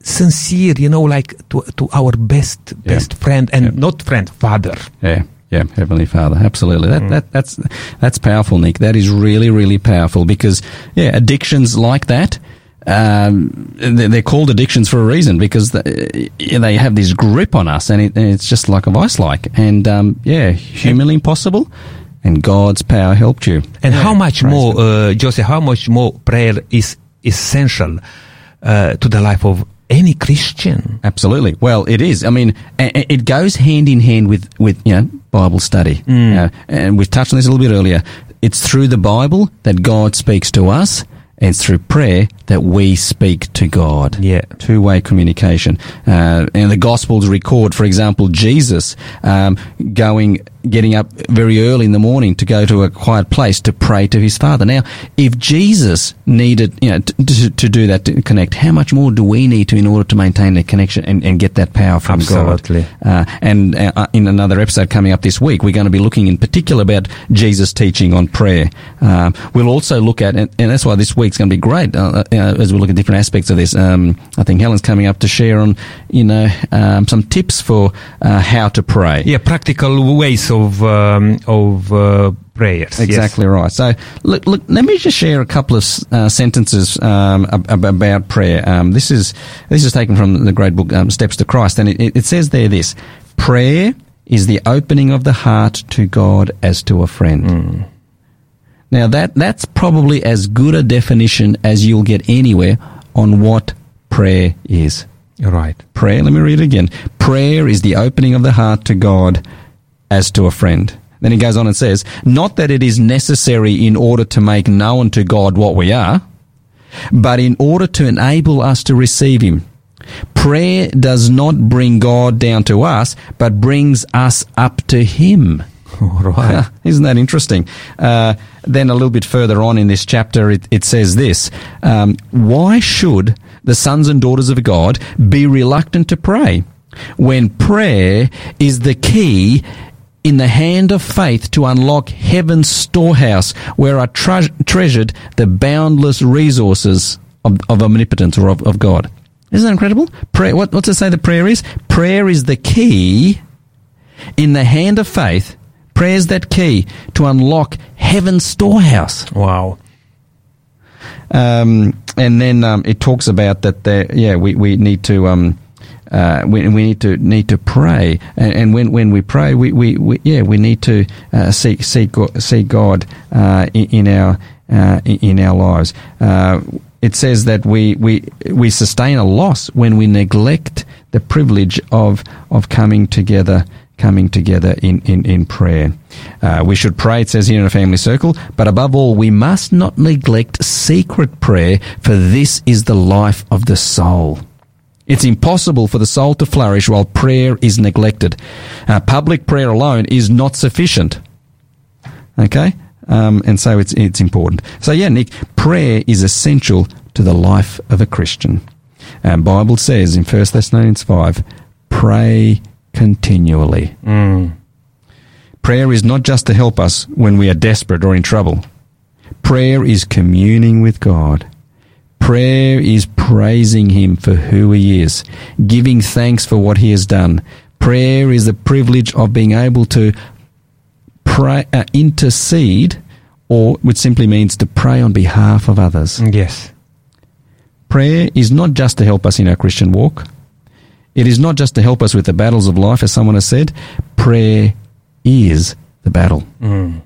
S1: sincere, you know, like to, to our best,
S2: Yeah.
S1: best friend and
S2: Yeah.
S1: not friend, father.
S2: Yeah, yeah, Heavenly Father, absolutely. That, that that's that's powerful, Nick. That is really really powerful because yeah, addictions like that. Um, they- they're called addictions for a reason because they, they have this grip on us, and, it, and it's just like a vice, like and um, yeah, humanly impossible, and God's power helped you.
S1: And
S2: Yeah,
S1: how much more, uh, Joseph, how much more prayer is essential uh, to the life of any Christian?
S2: Absolutely. Well, it is. I mean, a- a- it goes hand in hand with, with you know, Bible study. Uh, and we've touched on this a little bit earlier. It's through the Bible that God speaks to us, and it's through prayer that we speak to God.
S1: Yeah.
S2: Two way communication. Uh, and the Gospels record, for example, Jesus um, going, getting up very early in the morning to go to a quiet place to pray to his Father. Now, if Jesus needed, you know, to, to, to do that, to connect, how much more do we need to in order to maintain the connection and, and get that power from
S1: Absolutely.
S2: God? Uh, and uh, in another episode coming up this week, we're going to be looking in particular about Jesus' teaching on prayer. Um, we'll also look at, and, and that's why this week's going to be great uh, uh, as we look at different aspects of this. Um, I think Helen's coming up to share on, you know, um, some tips for uh, how to pray.
S1: Yeah, practical ways of um, of uh, prayers. yes.
S2: Exactly right. So, look, look. Let me just share a couple of uh, sentences um, ab- ab- about prayer. Um, this is this is taken from the great book um, Steps to Christ, and it, it says there this: prayer is the opening of the heart to God as to a friend. Now that that's probably as good a definition as you'll get anywhere on what prayer is.
S1: You're Right.
S2: Prayer, let me read it again. Prayer is the opening of the heart to God as to a friend. Then he goes on and says, Not that it is necessary in order to make known to God what we are, but in order to enable us to receive Him. Prayer does not bring God down to us, but brings us up to Him.
S1: Right.
S2: Isn't that interesting? Uh, then a little bit further on in this chapter, it, it says this um, Why should the sons and daughters of God be reluctant to pray when prayer is the key? In the hand of faith to unlock heaven's storehouse where are tre- treasured the boundless resources of, of omnipotence or of, of God. Isn't that incredible? Prayer, what, what's it say the prayer is? Prayer is the key in the hand of faith, prayer's that key to unlock heaven's storehouse.
S1: Wow.
S2: Um, and then um, it talks about that. There, yeah, we, we need to um, uh, we, we need to need to pray, and, and when, when we pray, we, we, we yeah we need to uh, seek seek God, seek God uh, in, in, our uh, in our lives. Uh, it says that we, we we sustain a loss when we neglect the privilege of of coming together coming together in, in, in prayer. Uh, we should pray, it says here in a family circle, but above all, we must not neglect secret prayer, for this is the life of the soul. It's impossible for the soul to flourish while prayer is neglected. Uh, public prayer alone is not sufficient. Okay? Um, and so it's, it's important. So yeah, Nick, prayer is essential to the life of a Christian. And Bible says in 1 Thessalonians 5, pray continually.
S1: Mm.
S2: Prayer is not just to help us when we are desperate or in trouble. Prayer is communing with God. Prayer is praising Him for who He is, giving thanks for what He has done. Prayer is the privilege of being able to pray, uh, intercede, or which simply means to pray on behalf of others.
S1: Yes.
S2: Prayer is not just to help us in our Christian walk. It is not just to help us with the battles of life, as someone has said. Prayer is the battle.
S1: Mm.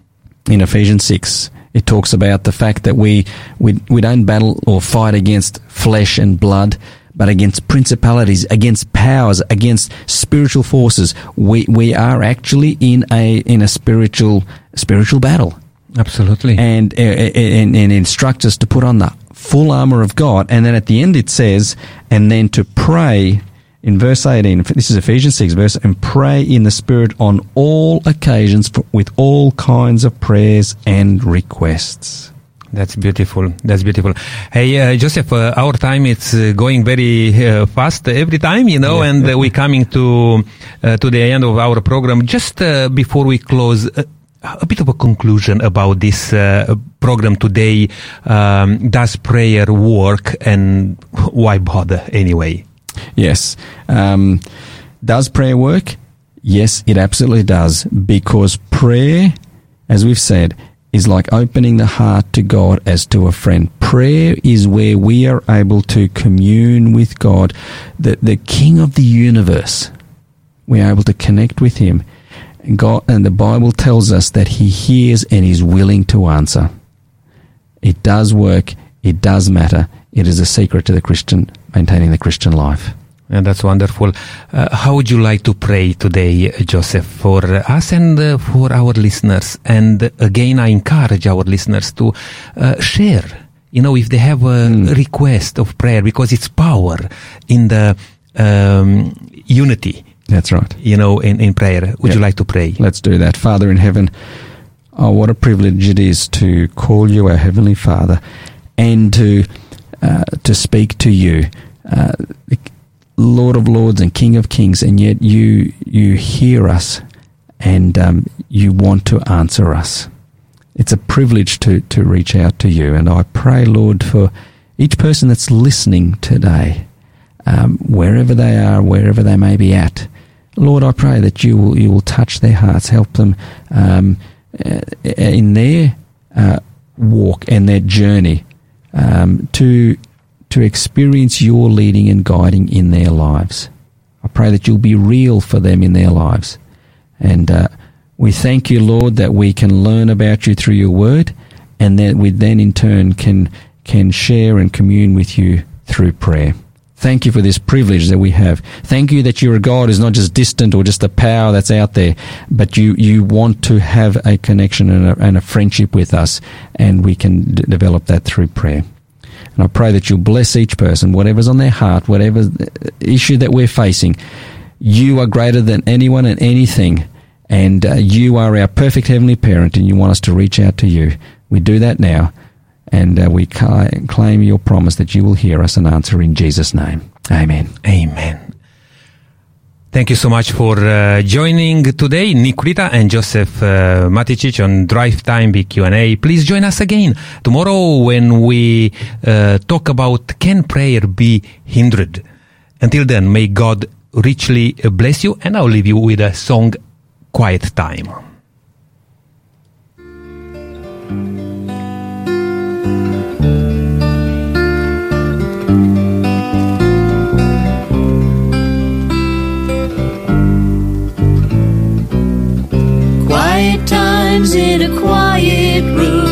S2: In Ephesians 6, it talks about the fact that we, we, we don't battle or fight against flesh and blood, but against principalities, against powers, against spiritual forces. We, we are actually in a, in a spiritual, spiritual battle.
S1: Absolutely.
S2: And, uh, and, and instructs us to put on the full armor of God. And then at the end it says, and then to pray in verse 18, this is Ephesians 6 verse, and pray in the Spirit on all occasions for, with all kinds of prayers and requests.
S1: That's beautiful. That's beautiful. Hey, uh, Joseph, uh, our time is uh, going very uh, fast every time, you know,
S2: Yeah.
S1: and uh, we're coming to uh, to the end of our program. Just uh, before we close, uh, a bit of a conclusion about this uh, program today. Um, does prayer work, and why bother anyway?
S2: Yes. Um, does prayer work? Yes, it absolutely does. Because prayer, as we've said, is like opening the heart to God as to a friend. Prayer is where we are able to commune with God, the, the King of the universe. We are able to connect with Him. God, and the Bible tells us that He hears and is willing to answer. It does work. It does matter. It is a secret to the Christian, maintaining the Christian life.
S1: And that's wonderful. Uh, how would you like to pray today, Joseph, for us and uh, for our listeners? And again, I encourage our listeners to uh, share. You know, if they have a request of prayer, because it's power in the um, unity.
S2: That's right.
S1: You know, in, in prayer. Would
S2: Yeah.
S1: you like to pray?
S2: Let's do that. Father in heaven, oh, what a privilege it is to call you our Heavenly Father and to, uh, to speak to you, uh, Lord of Lords and King of Kings, and yet you, you hear us and um, you want to answer us. It's a privilege to, to reach out to you, and I pray, Lord, for each person that's listening today, um, wherever they are, wherever they may be at. Lord, I pray that you will you will touch their hearts, help them um, uh, in their uh, walk and their journey um, to to experience your leading and guiding in their lives. I pray that you'll be real for them in their lives, and uh, we thank you, Lord, that we can learn about you through your word, and that we then in turn can can share and commune with you through prayer. Thank you for this privilege that we have. Thank you that you're God is not just distant or just a power that's out there, but you, you want to have a connection and a, and a friendship with us, and we can d- develop that through prayer. And I pray that you'll bless each person, whatever's on their heart, whatever issue that we're facing. You are greater than anyone and anything, and uh, you are our perfect heavenly parent, and you want us to reach out to you. We do that now, and uh, we ca- claim your promise that you will hear us and answer in Jesus' name. Amen.
S1: Amen. Thank you so much for uh, joining today, Nikulita and Joseph uh, Maticic on Drive Time Big Q&A. Please join us again tomorrow when we uh, talk about can prayer be hindered. Until then, may God richly bless you and I'll leave you with a song, Quiet Time.
S4: in a quiet room.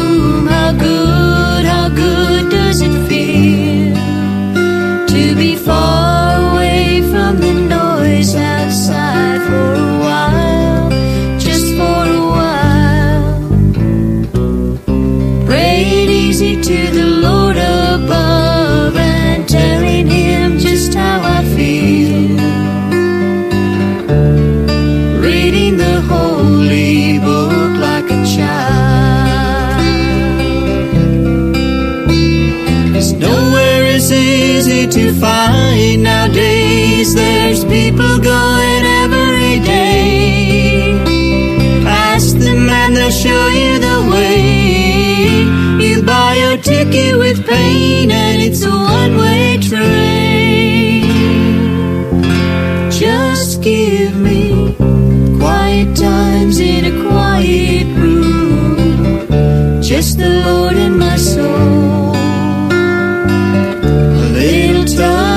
S4: to find nowadays. There's people going every day. Ask the man, they'll show you the way. You buy your ticket with pain, and it's a one way train. Just give me quiet times in a quiet room. Just the Lord and my soul done.